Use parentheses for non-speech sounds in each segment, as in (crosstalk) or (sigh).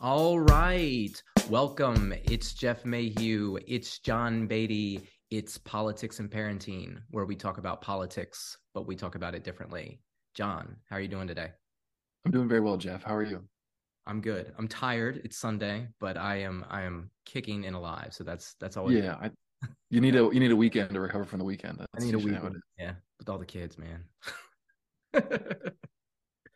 All right. Welcome. It's Jeff Mayhew. It's John Beatty. It's Politics and Parenting, where we talk about politics, but we talk about it differently. John, how are you doing today? I'm doing very well, Jeff. How are you? I'm good. I'm tired. It's Sunday, but I am I am kicking and alive. So that's that's always yeah. I, you need a you need a weekend to recover from the weekend. That's I need a weekend. Yeah, with all the kids, man. (laughs)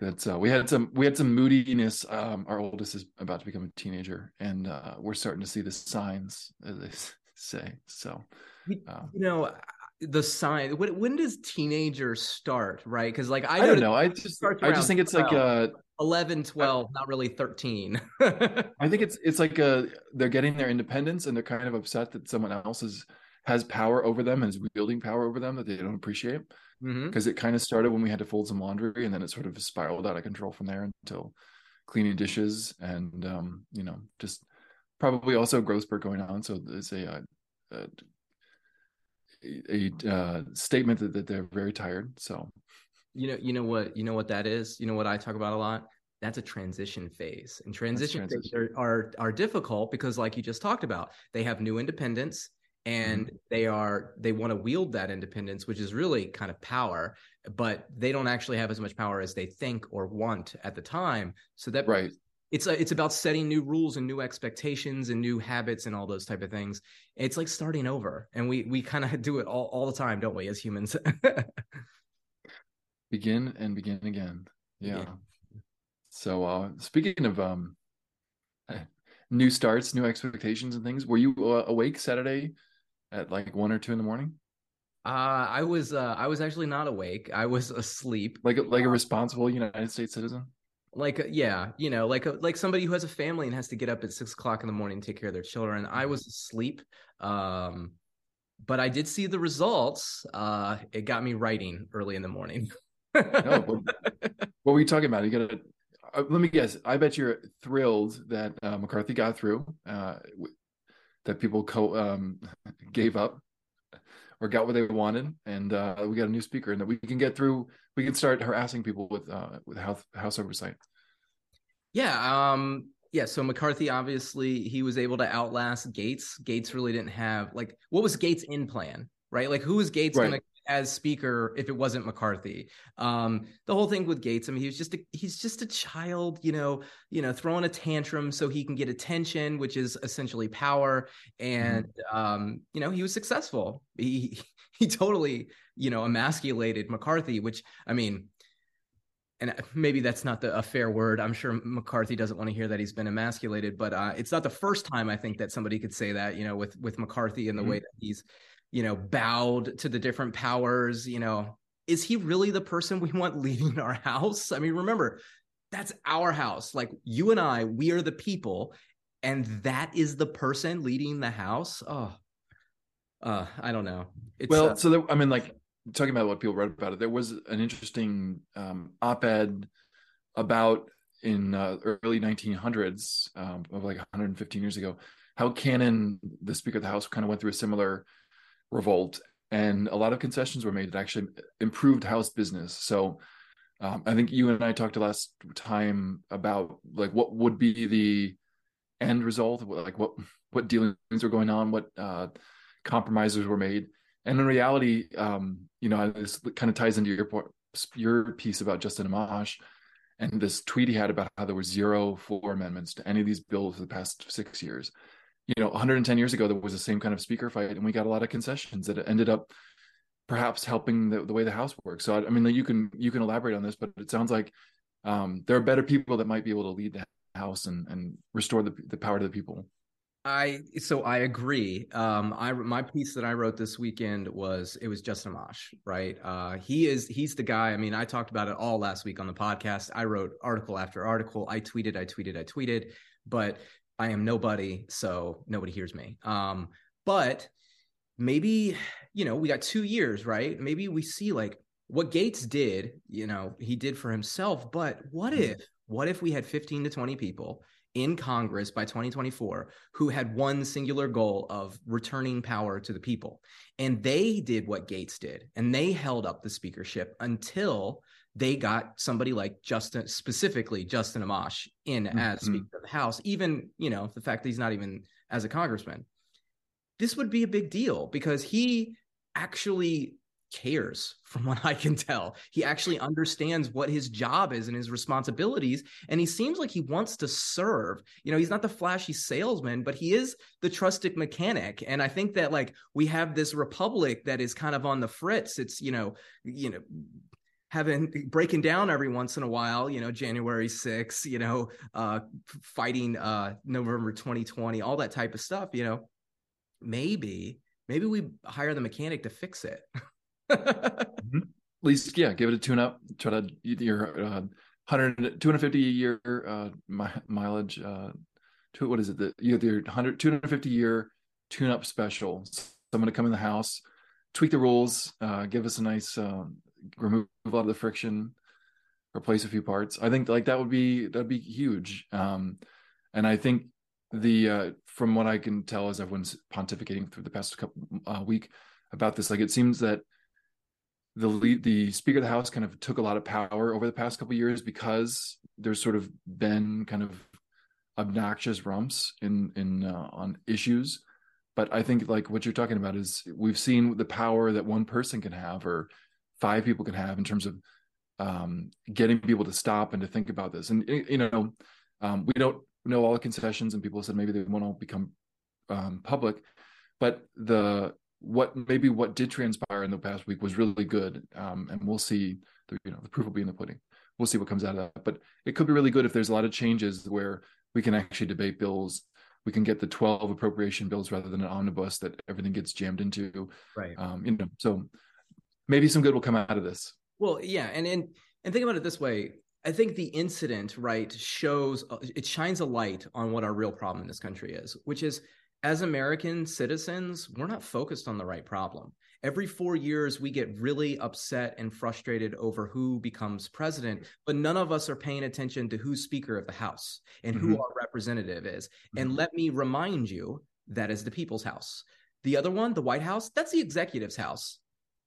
That's uh, we had some we had some moodiness. Um, our oldest is about to become a teenager, and uh, we're starting to see the signs, as they say. So, um, you know, the sign. When, when does teenager start? Right? Because like I, I don't know. I just I just think it's 12, like uh 11, 12, I, not really thirteen. I think it's it's like a they're getting their independence, and they're kind of upset that someone else is has power over them and is wielding power over them that they don't appreciate because mm-hmm. it kind of started when we had to fold some laundry and then it sort of spiraled out of control from there until cleaning dishes and um, you know just probably also growth spurt going on so it's a uh, a, a uh, statement that, that they're very tired so you know you know what you know what that is you know what i talk about a lot that's a transition phase and transition, transition. phases are, are are difficult because like you just talked about they have new independence and mm-hmm. they are they want to wield that independence which is really kind of power but they don't actually have as much power as they think or want at the time. So that right. it's a, it's about setting new rules and new expectations and new habits and all those type of things. It's like starting over and we we kind of (laughs) do it all, all the time don't we as humans? (laughs) Begin and begin again. Yeah, yeah. so uh speaking of um (laughs) new starts new expectations and things were you uh, awake saturday at like one or two in the morning? Uh, I was uh, I was actually not awake. I was asleep. Like a, like a responsible United States citizen. Like yeah, you know, like a, like somebody who has a family and has to get up at six o'clock in the morning to take care of their children. I was asleep, um, but I did see the results. Uh, it got me writing early in the morning. no, what, (laughs) what, were you talking about? You got to. Uh, let me guess. I bet you're thrilled that uh, McCarthy got through. Uh, that people co- um, (laughs) gave up or got what they wanted, and uh, we got a new speaker, and that we can get through. We can start harassing people with uh, with house house oversight. Yeah, um, yeah. So McCarthy obviously he was able to outlast Gaetz. Gaetz really didn't have like what was Gaetz in plan, right? Like who was Gaetz right. going to as speaker if it wasn't McCarthy. Um, the whole thing with Gaetz, I mean, he was just a, he's just a child, you know, you know, throwing a tantrum so he can get attention, which is essentially power. And mm-hmm. um, you know, he was successful. He (laughs) he totally, you know, emasculated McCarthy, which I mean, and maybe that's not the, a fair word. I'm sure McCarthy doesn't want to hear that he's been emasculated, but uh, it's not the first time I think that somebody could say that, you know, with with McCarthy and the mm-hmm. way that he's you know, bowed to the different powers, you know, is he really the person we want leading our house? I mean, remember, that's our house. Like you and I, we are the people, and that is the person leading the house. Oh, uh, I don't know. It's, well, uh, so there, I mean, like talking about what people wrote about it, there was an interesting um, op-ed about in uh, early 1900s um, of like 115 years ago how Cannon, the Speaker of the House, kind of went through a similar revolt and a lot of concessions were made that actually improved house business. So um, i think you and i talked last time about like what would be the end result like what what dealings were going on what uh, compromises were made. And in reality um, you know this kind of ties into your your piece about justin amash and this tweet he had about how there were zero floor amendments to any of these bills for the past six years you know 110 years ago there was the same kind of speaker fight and we got a lot of concessions that ended up perhaps helping the, the way the house works so I, I, mean you can you can elaborate on this but it sounds like um, there are better people that might be able to lead the house and and restore the, the power to the people I so I agree. Um, I my piece that I wrote this weekend was it was Justin Amash, right? Uh, he is he's the guy. I mean, I talked about it all last week on the podcast. I wrote article after article. I tweeted, I tweeted, I tweeted. But I am nobody, so nobody hears me. Um, but maybe, you know, we got two years, right? Maybe we see like what Gaetz did, you know, he did for himself. But what mm-hmm. if, what if we had 15 to 20 people in Congress by 2024 who had one singular goal of returning power to the people? And they did what Gaetz did, and they held up the speakership until they got somebody like Justin, specifically Justin Amash, in mm-hmm. as Speaker of the House, even, you know, the fact that he's not even as a congressman. This would be a big deal because he actually cares from what I can tell. He actually understands what his job is and his responsibilities. And he seems like he wants to serve. You know, he's not the flashy salesman, but he is the trusted mechanic. And I think that like we have this republic that is kind of on the fritz. It's, you know, you know, having breaking down every once in a while, you know, January 6th, you know, uh fighting uh November 2020, all that type of stuff, you know. Maybe, maybe we hire the mechanic to fix it. mm-hmm. At least, yeah, give it a tune up. Try to your uh, 100, 250 a year uh, mileage. Uh, to what is it? That you have your 100, 250 year tune up special. So I'm going to come in the house, tweak the rules, uh, give us a nice, uh, remove a lot of the friction, replace a few parts. I think like that would be that'd be huge. Um, and I think the uh, from what I can tell as everyone's pontificating through the past couple uh, week about this, like it seems that the lead, the Speaker of the House kind of took a lot of power over the past couple years because there's sort of been kind of obnoxious rumps in in uh, on issues. But I think like what you're talking about is we've seen the power that one person can have or five people can have in terms of um, getting people to stop and to think about this. And you know, um, we don't know all the concessions, and people said maybe they won't all become um, public, but the what maybe what did transpire in the past week was really good, um, and we'll see. The, you know, the proof will be in the pudding. We'll see what comes out of that. But it could be really good if there's a lot of changes where we can actually debate bills. We can get the 12 appropriation bills rather than an omnibus that everything gets jammed into. Right. Um, you know, so maybe some good will come out of this. Well, yeah, and and and think about it this way. I think the incident, right, shows it shines a light on what our real problem in this country is, which is as American citizens, we're not focused on the right problem. Every four years, we get really upset and frustrated over who becomes president, but none of us are paying attention to who's Speaker of the House and mm-hmm. who our representative is. Mm-hmm. And let me remind you that is the people's house. The other one, the White House, that's the executive's house.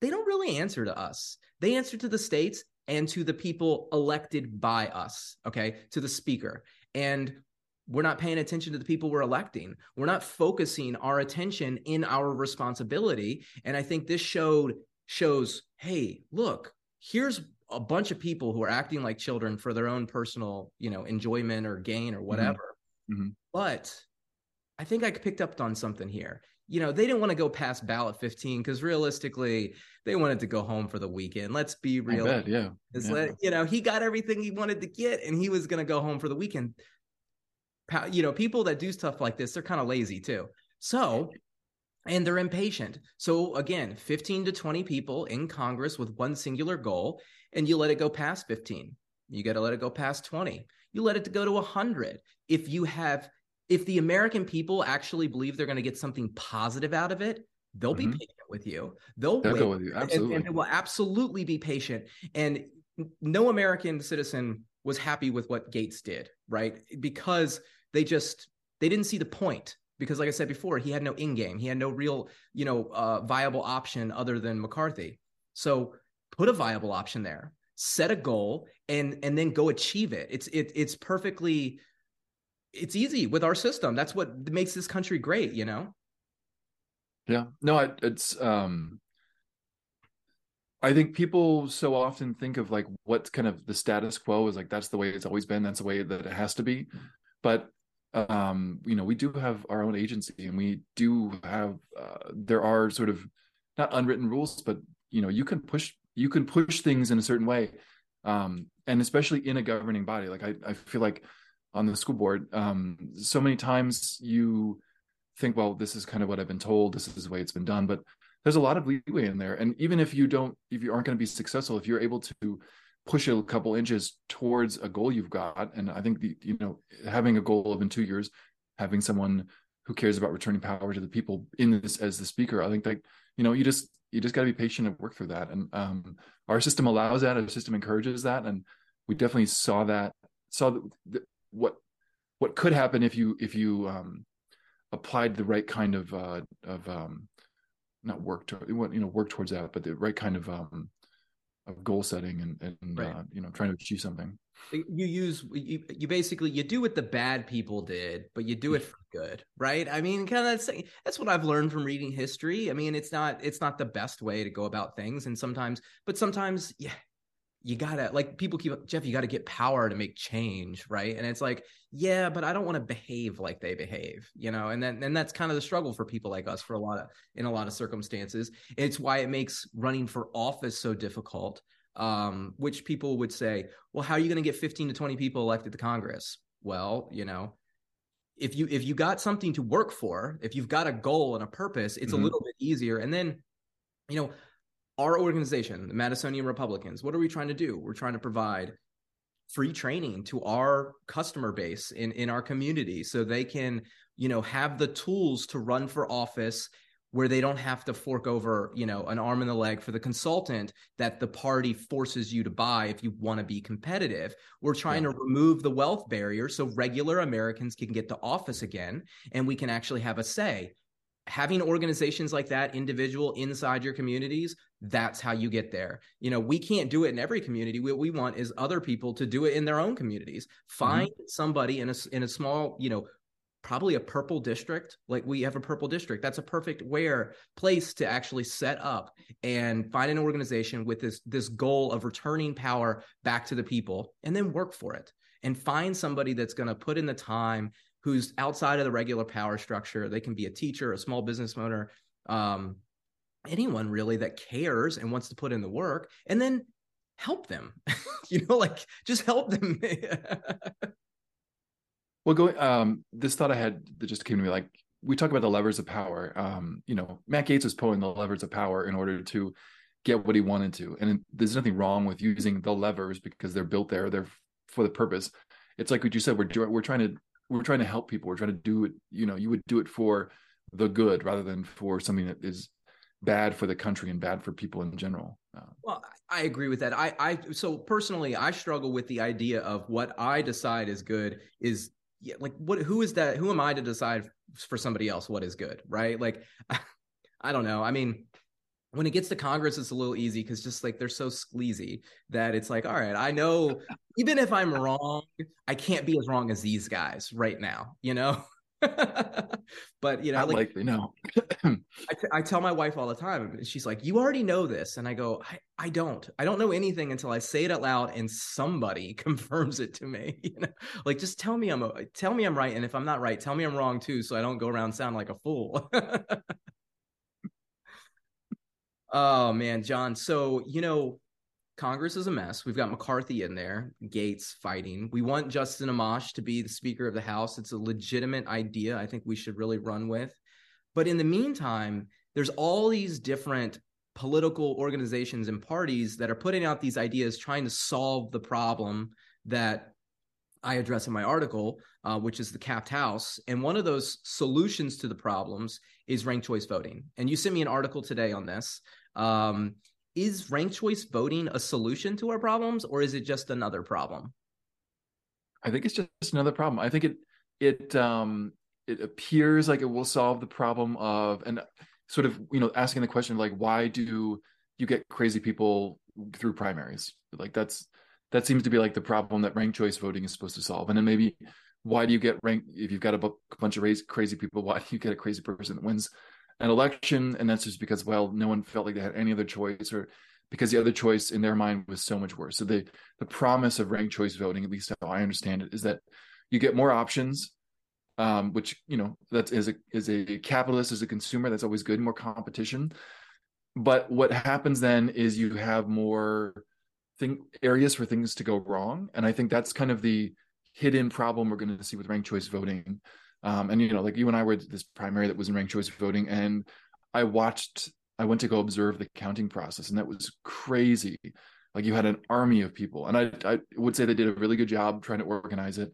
They don't really answer to us, they answer to the states and to the people elected by us, okay, to the speaker. And we're not paying attention to the people we're electing. We're not focusing our attention in our responsibility. And I think this showed shows, hey, look, here's a bunch of people who are acting like children for their own personal, you know, enjoyment or gain or mm-hmm. whatever. Mm-hmm. But I think I picked up on something here. You know, they didn't want to go past ballot 15 because realistically, they wanted to go home for the weekend. Let's be real. Bet, yeah. yeah. Let, you know, he got everything he wanted to get and he was going to go home for the weekend you know, people that do stuff like this, they're kind of lazy too. So, and they're impatient. So, again, 15 to 20 people in Congress with one singular goal, and you let it go past 15. You got to let it go past 20. You let it go to 100. If you have, if the American people actually believe they're going to get something positive out of it, they'll mm-hmm. be patient with you. They'll, they'll go with you. Absolutely. And, and they will absolutely be patient. And no American citizen was happy with what Gaetz did, right? Because they just they didn't see the point because like I said before, he had no in game. He had no real, you know, uh, viable option other than McCarthy. So put a viable option there, set a goal and and then go achieve it. It's it it's perfectly it's easy with our system. That's what makes this country great, you know. Yeah. No, it, it's um I think people so often think of like what's kind of the status quo is like that's the way it's always been, that's the way that it has to be. But um, you know, we do have our own agency, and we do have uh, there are sort of not unwritten rules, but you know, you can push you can push things in a certain way, um, and especially in a governing body. Like I, I feel like on the school board, um, so many times you think, well, this is kind of what I've been told, this is the way it's been done, but there's a lot of leeway in there. And even if you don't, if you aren't going to be successful, if you're able to push a couple inches towards a goal you've got, and I think the, you know having a goal of in two years, having someone who cares about returning power to the people in this as the speaker, I think that you know you just you just got to be patient and work through that. And um, our system allows that. Our system encourages that, and we definitely saw that. Saw the, what what could happen if you if you um, applied the right kind of uh, of um, not work to you know work towards that, but the right kind of um, of goal setting and and right. uh, you know trying to achieve something. You use you, you basically you do what the bad people did but you do it for good right? I mean kind of that's, that's what i've learned from reading history. I mean it's not it's not the best way to go about things and sometimes but sometimes yeah you gotta like people keep jeff you gotta get power to make change right? And it's like yeah but i don't want to behave like they behave you know? And then and that's kind of the struggle for people like us for a lot of in a lot of circumstances. It's why it makes running for office so difficult um, which people would say well how are you going to get 15 to 20 people elected to congress? Well you know if you if you got something to work for if you've got a goal and a purpose it's mm-hmm. a little bit easier. And then you know our organization, the Madisonian Republicans, what are we trying to do? We're trying to provide free training to our customer base in in our community so they can, you know, have the tools to run for office where they don't have to fork over, you know, an arm and a leg for the consultant that the party forces you to buy if you want to be competitive. We're trying yeah. to remove the wealth barrier so regular Americans can get to office again and we can actually have a say having organizations like that individual inside your communities that's how you get there you know we can't do it in every community what we want is other people to do it in their own communities mm-hmm. find mm-hmm. somebody in a in a small you know probably a purple district like we have a purple district that's a perfect where place to actually set up and find an organization with this this goal of returning power back to the people and then work for it and find somebody that's going to put in the time who's outside of the regular power structure. They can be a teacher, a small business owner, um, anyone really that cares and wants to put in the work, and then help them. (laughs) you know, like just help them. (laughs) well, going um, this thought I had that just came to me like we talk about the levers of power. Um, you know, Matt Gaetz was pulling the levers of power in order to get what he wanted to, and there's nothing wrong with using the levers because they're built there. They're for the purpose. It's like what you said. We're we're trying to we're trying to help people we're trying to do it you know you would do it for the good rather than for something that is bad for the country and bad for people in general. Uh, well i agree with that. I i so personally i struggle with the idea of what i decide is good is yeah, like what who is that who am i to decide for somebody else what is good right? Like (laughs) i don't know. I mean when it gets to Congress, it's a little easy because just like they're so squeezy that it's like, all right, I know even if I'm wrong, I can't be as wrong as these guys right now, you know? (laughs) (laughs) but you know, like, likely, no. I, t- I tell my wife all the time, and she's like, "You already know this," and I go, I, "I don't. I don't know anything until I say it out loud and somebody (laughs) confirms it to me. (laughs) You know, like just tell me I'm a, tell me I'm right, and if I'm not right, tell me I'm wrong too, so I don't go around sound like a fool." Oh man, John. So you know, Congress is a mess. We've got McCarthy in there, Gaetz fighting. We want Justin Amash to be the Speaker of the House. It's a legitimate idea. I think we should really run with. But in the meantime, there's all these different political organizations and parties that are putting out these ideas trying to solve the problem that I address in my article, uh, which is the capped house. And one of those solutions to the problems is ranked choice voting. And you sent me an article today on this. Um, is ranked choice voting a solution to our problems, or is it just another problem? I think it's just another problem. I think it it um, it appears like it will solve the problem of and sort of you know asking the question like why do you get crazy people through primaries? Like that's that seems to be like the problem that ranked choice voting is supposed to solve. And then maybe why do you get ranked if you've got a bunch of crazy people? Why do you get a crazy person that wins? An election, and that's just because well, no one felt like they had any other choice, or because the other choice in their mind was so much worse. So the the promise of ranked choice voting, at least how I understand it, is that you get more options, um, which you know that is a is a capitalist as a consumer that's always good, more competition. But what happens then is you have more thing areas for things to go wrong, and I think that's kind of the hidden problem we're going to see with ranked choice voting um, and you know, like you and I were this primary that was in ranked choice voting, and I watched. I went to go observe the counting process, and that was crazy. Like you had an army of people, and I, I would say they did a really good job trying to organize it.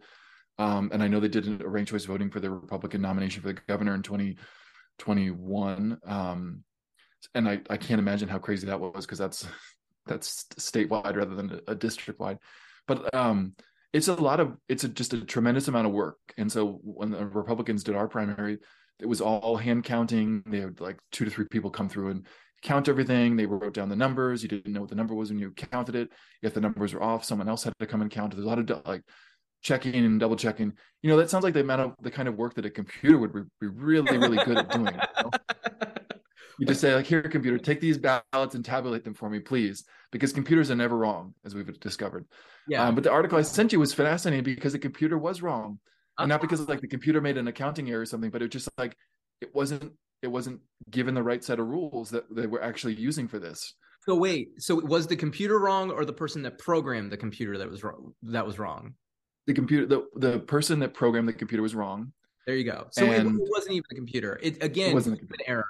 Um, and I know they did a ranked choice voting for the Republican nomination for the governor in 2021. Um, and I, I can't imagine how crazy that was because that's (laughs) that's statewide rather than a, district wide. But um, it's a lot of it's a, just a tremendous amount of work and so when the republicans did our primary it was all hand counting they had like two to three people come through and count everything. They wrote down the numbers. You didn't know what the number was when you counted it. If the numbers were off, someone else had to come and count. There's a lot of like checking and double checking. You know, that sounds like the amount of the kind of work that a computer would be really, really good at doing. You, know? (laughs) you just say like, "Here, computer, take these ballots and tabulate them for me, please," because computers are never wrong, as we've discovered. Yeah. Um, but the article I sent you was fascinating because the computer was wrong, and not because like the computer made an accounting error or something, but it just like it wasn't it wasn't given the right set of rules that they were actually using for this. So wait, so was the computer wrong or the person that programmed the computer that was wrong that was wrong? The computer the, the person that programmed the computer was wrong. There you go. So and it, wasn't even the computer. It again it wasn't an error.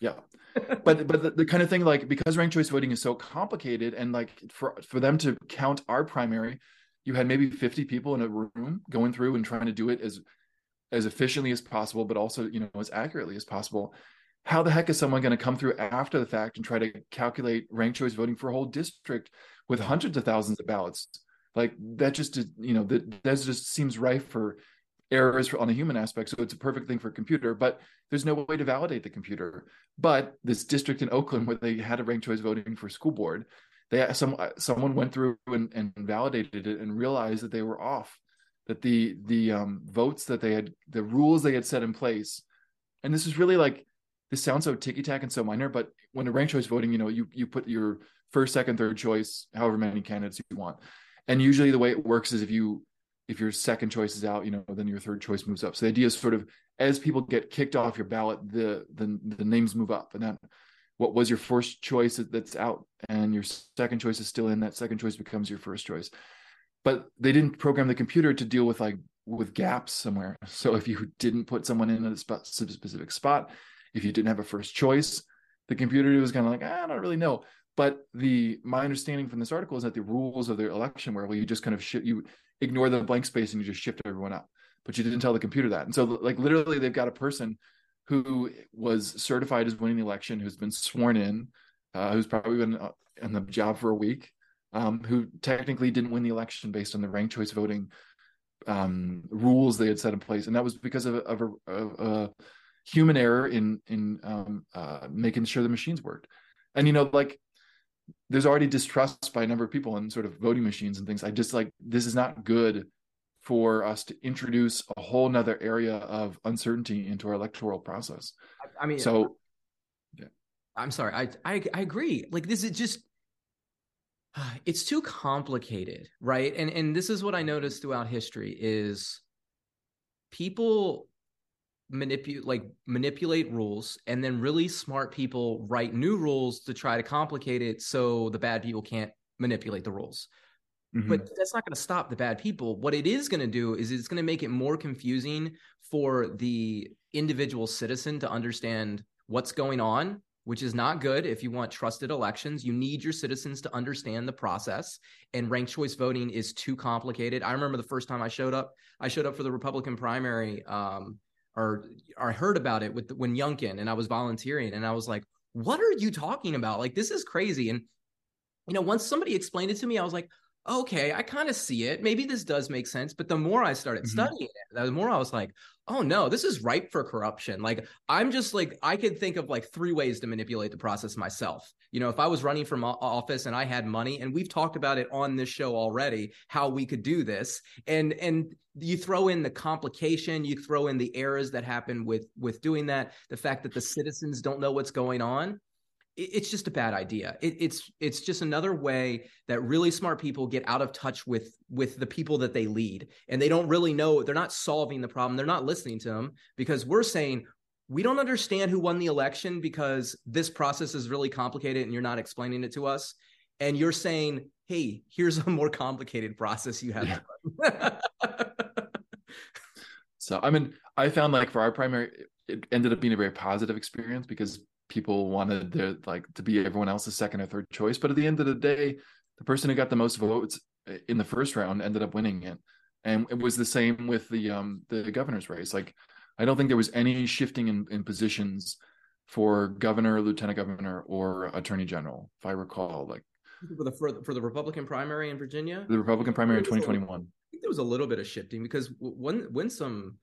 Yeah. (laughs) but but the, the, kind of thing like because ranked choice voting is so complicated and like for for them to count our primary you had maybe 50 people in a room going through and trying to do it as as efficiently as possible, but also, you know, as accurately as possible. How the heck is someone going to come through after the fact and try to calculate ranked choice voting for a whole district with hundreds of thousands of ballots? Like that just, you know, that that just seems rife for errors on the human aspect. So it's a perfect thing for a computer, but there's no way to validate the computer. But this district in Oakland where they had a ranked choice voting for school board, they some someone went through and, and validated it and realized that they were off that the the um, votes that they had the rules they had set in place and this is really like this sounds so ticky tack and so minor but when a ranked choice voting you know you you put your first second third choice however many candidates you want and usually the way it works is if you if your second choice is out you know then your third choice moves up so the idea is sort of as people get kicked off your ballot the the, the names move up and then what was your first choice that's out and your second choice is still in that second choice becomes your first choice but they didn't program the computer to deal with like with gaps somewhere. So if you didn't put someone in at a spot, specific spot, if you didn't have a first choice, the computer was kind of like, ah, I don't really know. But the my understanding from this article is that the rules of the election were well, you just kind of shift, you ignore the blank space and you just shift everyone up. But you didn't tell the computer that. And so like literally they've got a person who was certified as winning the election, who's been sworn in, uh, who's probably been uh, in the job for a week, um, who technically didn't win the election based on the ranked choice voting um, rules they had set in place, and that was because of, of, a, of a, human error in in um, uh, making sure the machines worked. And you know, like there's already distrust by a number of people in sort of voting machines and things. I just like this is not good for us to introduce a whole nother area of uncertainty into our electoral process. I mean, so yeah. I'm sorry. I, I I agree. Like this is just (sighs) it's too complicated right and and this is what i noticed throughout history is people manipulate like manipulate rules and then really smart people write new rules to try to complicate it so the bad people can't manipulate the rules mm-hmm. but that's not going to stop the bad people what it is going to do is it's going to make it more confusing for the individual citizen to understand what's going on which is not good if you want trusted elections. You need your citizens to understand the process, and ranked choice voting is too complicated. I remember the first time I showed up, I showed up for the Republican primary, um, or, or I heard about it with the, when Youngkin, and I was volunteering, and I was like, "What are you talking about? Like this is crazy." And you know, once somebody explained it to me, I was like, okay, I kind of see it. Maybe this does make sense. But the more I started mm-hmm. studying it, the more I was like, oh no, this is ripe for corruption. Like I'm just like I could think of like three ways to manipulate the process myself. You know, if I was running from office and I had money, and we've talked about it on this show already, how we could do this, and and you throw in the complication, you throw in the errors that happen with with doing that, the fact that the citizens don't know what's going on it's just a bad idea. It, it's it's just another way that really smart people get out of touch with with the people that they lead, and they don't really know. They're not solving the problem. They're not listening to them because we're saying we don't understand who won the election because this process is really complicated and you're not explaining it to us. And you're saying, hey, here's a (laughs) more complicated process you have. Yeah. (laughs) so I mean, I found like for our primary, it ended up being a very positive experience because people wanted their like to be everyone else's second or third choice. But at the end of the day, the person who got the most votes in the first round ended up winning it. And it was the same with the um the governor's race. Like I don't think there was any shifting in, in positions for governor, lieutenant governor, or attorney general, if I recall. Like for the for the, for the Republican primary in Virginia, the Republican primary in 2021. I think there was a little bit of shifting because when when some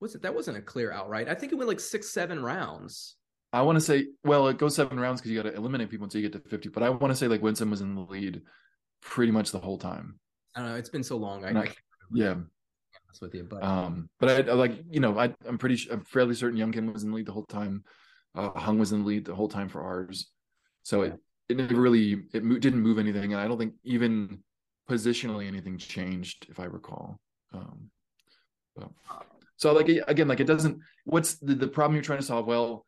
was it that wasn't a clear outright. I think it went like six seven rounds I want to say, well, it goes seven rounds because you got to eliminate people until you get to 50. But I want to say like Winsome was in the lead pretty much the whole time. I don't know. It's been so long. I, I yeah. With you, but um, but I, like you know, I I'm pretty I'm fairly certain Youngkin was in the lead the whole time. Uh, Hung was in the lead the whole time for ours. So yeah. it it never really it mo- didn't move anything, and I don't think even positionally anything changed, if I recall. Um, but, so like again, like it doesn't. What's the, the problem you're trying to solve? Well,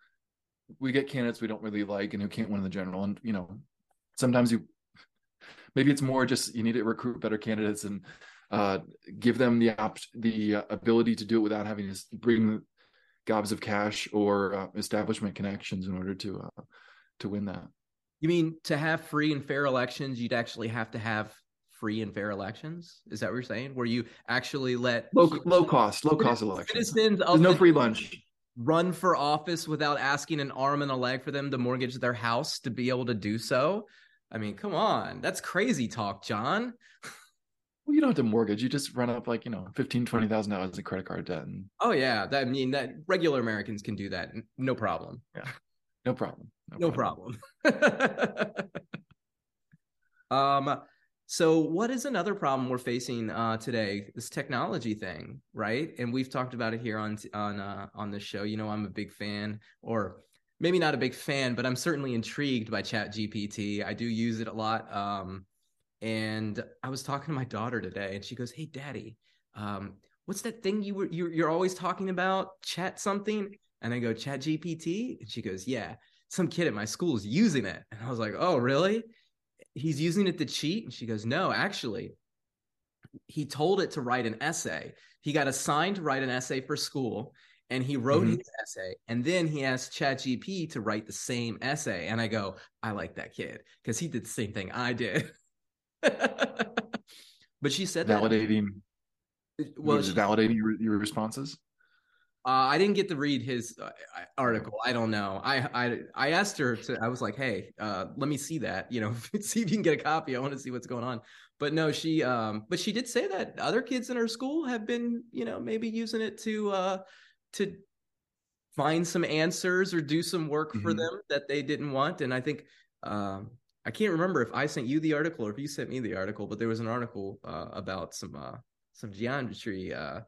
we get candidates we don't really like and who can't win in the general, and you know, sometimes you maybe it's more just you need to recruit better candidates and uh, give them the op- the uh, ability to do it without having to bring gobs of cash or uh, establishment connections in order to uh, to win that. You mean to have free and fair elections, you'd actually have to have free and fair elections? Is that what you're saying? Where you actually let low low cost, low cost elections. Citizens There's no free lunch. Run for office without asking an arm and a leg for them to mortgage their house to be able to do so. I mean, come on, that's crazy talk, John. Well, you don't have to mortgage. You just run up like you know fifteen, twenty thousand dollars in credit card debt. And... Oh yeah, that, I mean that regular Americans can do that, no problem. Yeah, no problem. No, no problem. problem. (laughs) um, so what is another problem we're facing uh, today? This technology thing, right? And we've talked about it here on on uh, on the show. You know, I'm a big fan, or maybe not a big fan, but I'm certainly intrigued by Chat GPT. I do use it a lot. Um, and I was talking to my daughter today, and she goes, "Hey, Daddy, um, what's that thing you were you're, you're always talking about? Chat something?" And I go, "Chat GPT," and she goes, "Yeah." Some kid at my school is using it, and I was like, "Oh, really?" He's using it to cheat, and she goes, "No, actually." He told it to write an essay. He got assigned to write an essay for school, and he wrote mm-hmm. his essay and then he asked ChatGPT to write the same essay and i go i like that kid because he did the same thing i did (laughs) but she said validating. That, well, she, validating your, your responses. Uh, I didn't get to read his uh, article. I don't know. I, I I asked her to. I was like, "Hey, uh, let me see that. You know, (laughs) see if you can get a copy. I want to see what's going on." But no, she. Um, but she did say that other kids in her school have been, you know, maybe using it to uh, to find some answers or do some work mm-hmm. for them that they didn't want. And I think um, I can't remember if I sent you the article or if you sent me the article, but there was an article uh, about some uh, some geometry uh,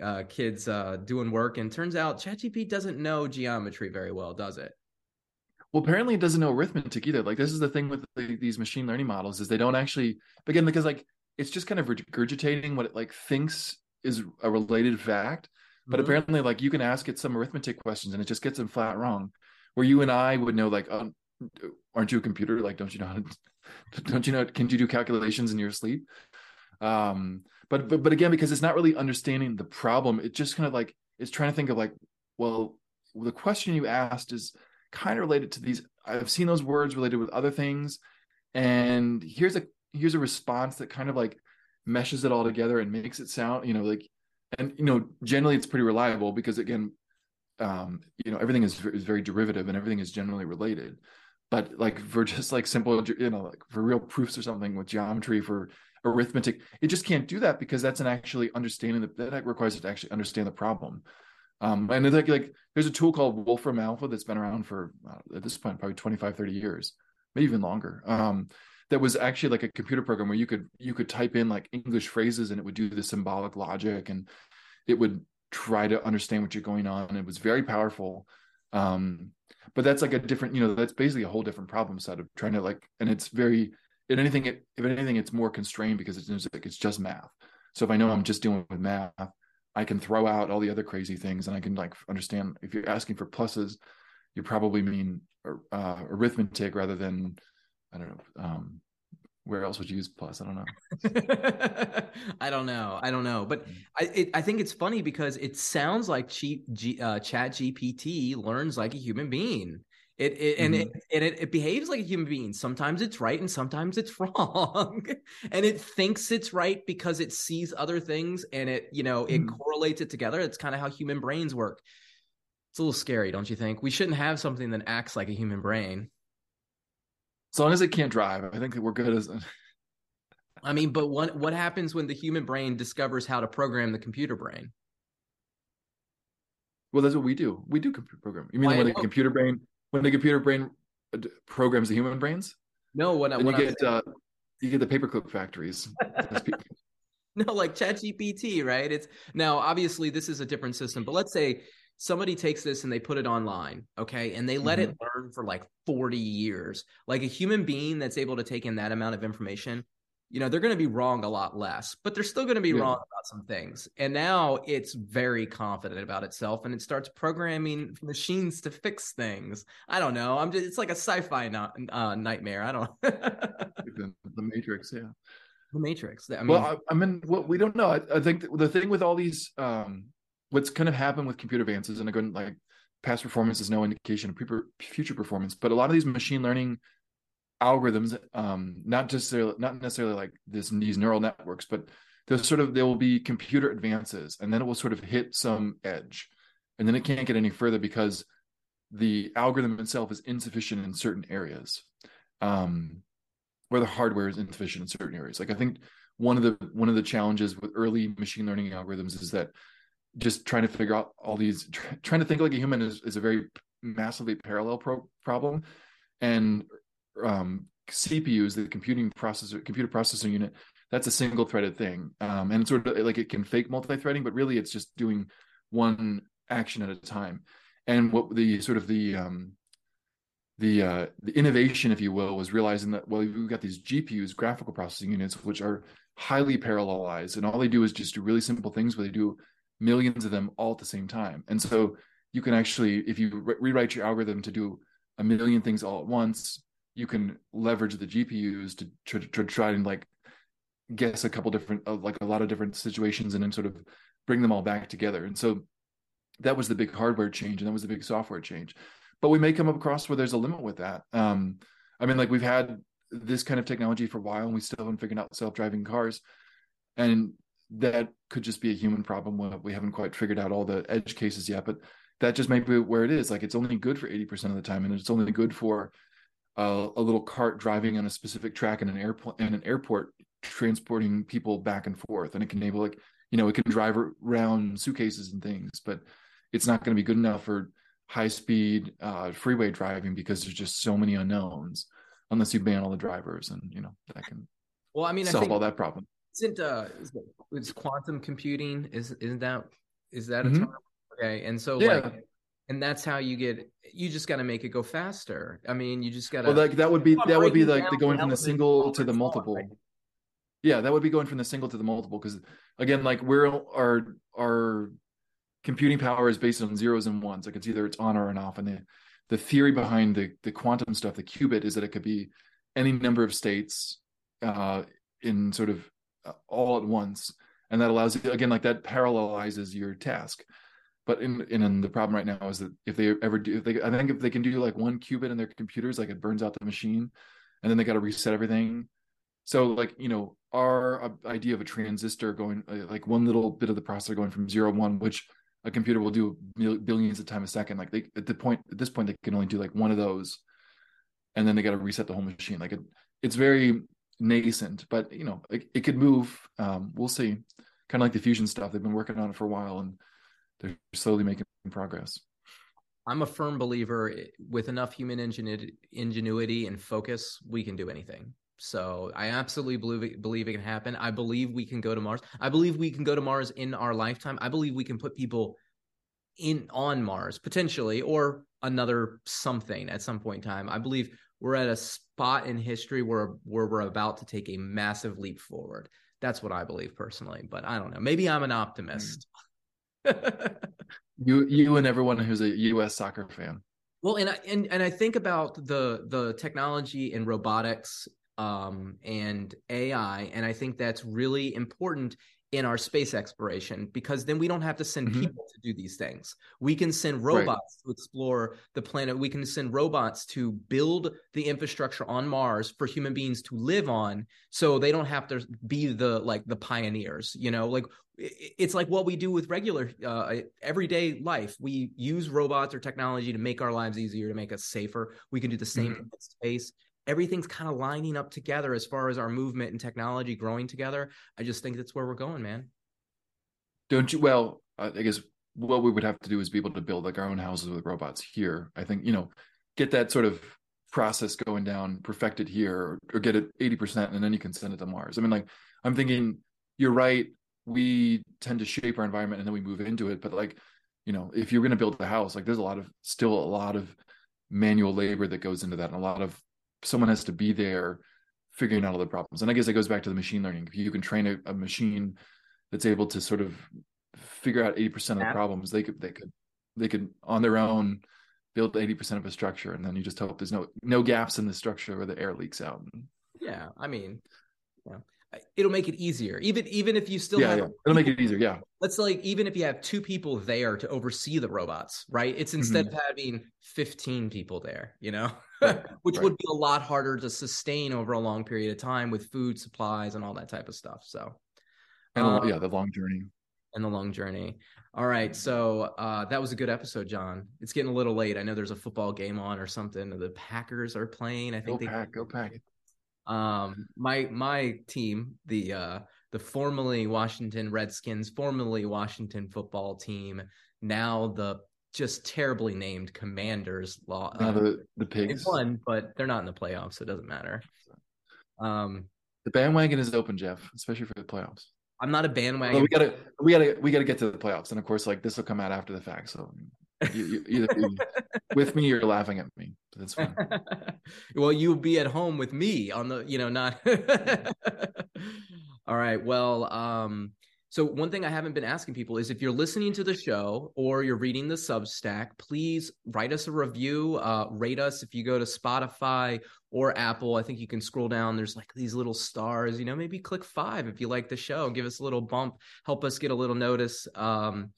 uh kids uh, doing work, and turns out ChatGPT doesn't know geometry very well, does it? Well, apparently it doesn't know arithmetic either. Like this is the thing with the, these machine learning models is they don't actually again because like it's just kind of regurgitating what it like thinks is a related fact, but mm-hmm. apparently like you can ask it some arithmetic questions and it just gets them flat wrong. Where you and I would know like oh, aren't you a computer? Like, don't you know how to, (laughs) don't you know, can you do calculations in your sleep? Um, but, but, but again, because it's not really understanding the problem, it just kind of like, it's trying to think of like, well, the question you asked is kind of related to these. I've seen those words related with other things. And here's a, here's a response that kind of like meshes it all together and makes it sound, you know, like, and, you know, generally it's pretty reliable because again, um, you know, everything is, is very derivative and everything is generally related but like for just like simple you know like for real proofs or something with geometry for arithmetic. It just can't do that because that's an actually understanding that that requires it to actually understand the problem. Um and like like there's a tool called wolfram alpha that's been around for uh, at this point probably 25 30 years maybe even longer um that was actually like a computer program where you could you could type in like english phrases and it would do the symbolic logic and it would try to understand what you're going on. It was very powerful um but that's like a different you know that's basically a whole different problem set of trying to like and it's very if anything it, if anything it's more constrained because it's like it's just math. So if i know i'm just dealing with math i can throw out all the other crazy things and i can like understand if you're asking for pluses you probably mean uh, arithmetic rather than i don't know um, where else would you use plus? I don't know. (laughs) I don't know. I don't know. But mm. i it, i think it's funny because it sounds like cheap G, uh, chat gpt learns like a human being it, it and mm-hmm. it and it, it behaves like a human being sometimes it's right and sometimes it's (laughs) wrong and it thinks it's right because it sees other things and it you know it mm. correlates it together it's kind of how human brains work it's a little scary don't you think we shouldn't have something that acts like a human brain as long as it can't drive, I think that we're good as. (laughs) I mean, but what what happens when the human brain discovers how to program the computer brain? Well, that's what we do. We do computer program. You mean when the computer brain when the computer brain uh, programs the human brains? No, when, when you get uh, you get the paperclip factories. (laughs) no, like ChatGPT, right? It's now obviously this is a different system, but let's say somebody takes this and they put it online, okay, and they let mm-hmm. it learn for like 40 years. Like a human being that's able to take in that amount of information, you know, they're going to be wrong a lot less, but they're still going to be yeah. wrong about some things. And now it's very confident about itself and it starts programming machines to fix things. I don't know. I'm just, it's like a sci-fi not, uh, nightmare. I don't (laughs) the, the Matrix, yeah. The Matrix. I mean, well, I, I mean, well, we don't know. I, I think the thing with all these um, what's kind of happened with computer advances, and again, like past performance is no indication of future performance, but a lot of these machine learning algorithms, um, not just not necessarily like this these neural networks, but there's sort of there will be computer advances, and then it will sort of hit some edge, and then it can't get any further because the algorithm itself is insufficient in certain areas, um, where the hardware is insufficient in certain areas. Like I think one of the one of the challenges with early machine learning algorithms is that just trying to figure out all these trying to think like a human is, is a very massively parallel pro- problem and um, cpus the computing processor computer processing unit that's a single threaded thing um, and it's sort of like it can fake multi-threading but really it's just doing one action at a time and what the sort of the um, the uh, the innovation if you will was realizing that well we've got these gpus graphical processing units which are highly parallelized and all they do is just do really simple things where they do millions of them all at the same time. And so you can actually, if you re- rewrite your algorithm to do a million things all at once, you can leverage the GPUs to, to, to try and like guess a couple different, uh, like a lot of different situations and then sort of bring them all back together. And so that was the big hardware change and that was the big software change. But we may come across where there's a limit with that. Um, I mean, like we've had this kind of technology for a while and we still haven't figured out self-driving cars. And that could just be a human problem. We haven't quite figured out all the edge cases yet, but that just may be where it is. Like it's only good for 80% of the time, and it's only good for uh, a little cart driving on a specific track in an airport in an airport transporting people back and forth. And it can enable like, you know, it can drive around suitcases and things, but it's not going to be good enough for high speed uh, freeway driving because there's just so many unknowns unless you ban all the drivers and you know that can well i mean solve I think, all that problem isn't uh is quantum computing is isn't that is that a mm-hmm. term okay and so yeah. like and that's how you get you just got to make it go faster. I mean you just got to well like that would be that would be like the going from the single to the multiple. yeah that would be going from the single to the multiple because again like we're our our computing power is based on zeros and ones. Like it's either it's on or an off. And the the theory behind the the quantum stuff the qubit is that it could be any number of states uh in sort of uh, all at once. And that allows you again like that parallelizes your task but in, in, in the problem right now is that if they ever do they i think if they can do like one qubit in their computers like it burns out the machine and then they got to reset everything so like you know our uh, idea of a transistor going uh, like one little bit of the processor going from zero one which a computer will do billions of times a second like they at the point at this point they can only do like one of those and then they got to reset the whole machine like it, it's very nascent, but you know, it, it could move. Um, we'll see. Kind of like the fusion stuff. They've been working on it for a while and they're slowly making progress. I'm a firm believer with enough human ingenuity and focus, we can do anything. So I absolutely believe it, believe it can happen. I believe we can go to Mars. I believe we can go to Mars in our lifetime. I believe we can put people in on Mars potentially or another something at some point in time. I believe we're at a spot in history where where we're about to take a massive leap forward. That's what I believe personally, but I don't know. Maybe I'm an optimist. Hmm. (laughs) You you and everyone who's a US soccer fan. Well, and I and, and I think about the the technology and robotics um, and AI, and I think that's really important in our space exploration because then we don't have to send mm-hmm. people to do these things. We can send robots right. to explore the planet. We can send robots to build the infrastructure on Mars for human beings to live on so they don't have to be the like the pioneers, you know? Like it's like what we do with regular uh, everyday life. We use robots or technology to make our lives easier, to make us safer. We can do the same mm-hmm. in space everything's kind of lining up together as far as our movement and technology growing together. I just think that's where we're going, man. Don't you? Well, I guess what we would have to do is be able to build like our own houses with robots here. I think you know, get that sort of process going down, perfect it here, or, or get it eighty percent, and then you can send it to Mars. I mean, like I'm thinking, you're right. We tend to shape our environment and then we move into it, but like you know, if you're going to build a house, like there's a lot of still a lot of manual labor that goes into that, and a lot of someone has to be there figuring out all the problems. And I guess it goes back to the machine learning. If you can train a, a machine that's able to sort of figure out 80% of the problems, they could they could they could on their own build 80% of a structure and then you just hope there's no no gaps in the structure where the air leaks out. Yeah, I mean, yeah it'll make it easier. Even even if you still yeah, have yeah. it'll make it easier yeah. Let's like even if you have two people there to oversee the robots right? It's instead mm-hmm. of having 15 people there you know? Right. (laughs) which right. would be a lot harder to sustain over a long period of time with food supplies and all that type of stuff so and um, yeah the long journey. And the long journey. All right so uh that was a good episode john. It's getting a little late. I know there's a football game on or something. The packers are playing. I think go they pack go pack um, my my team, the uh, the formerly Washington Redskins, formerly Washington football team, now the just terribly named Commanders. Law uh, the the pigs won, but they're not in the playoffs, so it doesn't matter. Um, the bandwagon is open, Jeff, especially for the playoffs. I'm not a bandwagon. Well, we gotta we gotta we gotta get to the playoffs, and of course, like this will come out after the fact. So you, you, either with me you're laughing at me. That's fine. (laughs) well, you'll be at home with me on the, you know, not. (laughs) All right. Well, um, so one thing I haven't been asking people is if you're listening to the show or you're reading the Substack, please write us a review, uh, rate us if you go to Spotify or Apple. I think you can scroll down. There's like these little stars. You know, maybe click five if you like the show. Give us a little bump. Help us get a little notice. Um,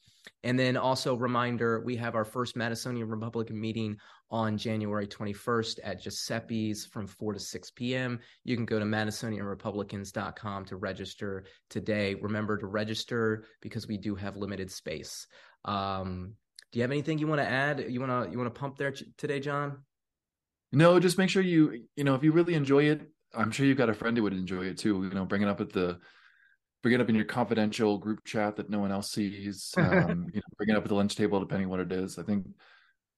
and then also reminder, we have our first Madisonian Republican meeting on January 21st at Giuseppe's from 4 to 6 p.m. You can go to madisonianrepublicans.com to register today. Remember to register because we do have limited space. Um, do you have anything you want to add? You want to you want to pump there today, John? No, just make sure you you know if you really enjoy it, I'm sure you've got a friend who would enjoy it too. You know, bring it up at the bring it up in your confidential group chat that no one else sees. (laughs) Um, you know, bring it up at the lunch table, depending what it is. I think,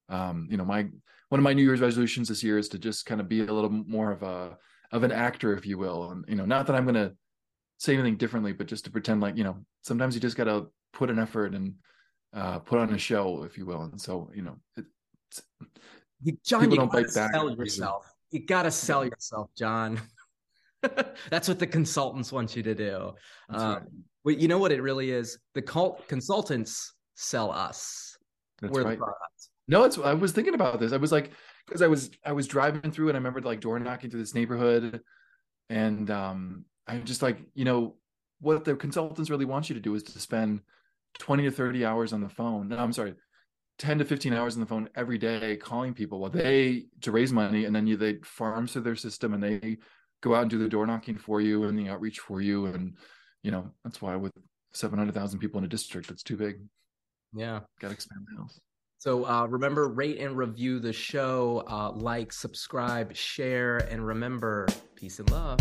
um, you know, my one of my New Year's resolutions this year is to just kind of be a little more of a of an actor, if you will. And you know, not that I'm going to say anything differently, but just to pretend like you know, sometimes you just got to put an effort and uh, put on a show, if you will. And so, you know, it, John, you gotta sell yourself. You gotta sell yourself, John. (laughs) That's what the consultants want you to do. Um, right. you know what it really is? The cult consultants sell us. That's We're right. the product. No, it's. I was thinking about this. I was like, because I was I was driving through and I remember like door knocking through this neighborhood, and um, I'm just like, you know, what the consultants really want you to do is to spend 20 to 30 hours on the phone. No, I'm sorry, 10 to 15 hours on the phone every day calling people while they to raise money and then you they farm through their system and they go out and do the door knocking for you and the outreach for you. And you know that's why with 700,000 people in a district that's too big. Yeah. Got to expand the house. So uh, remember rate and review the show uh, like subscribe share and remember peace and love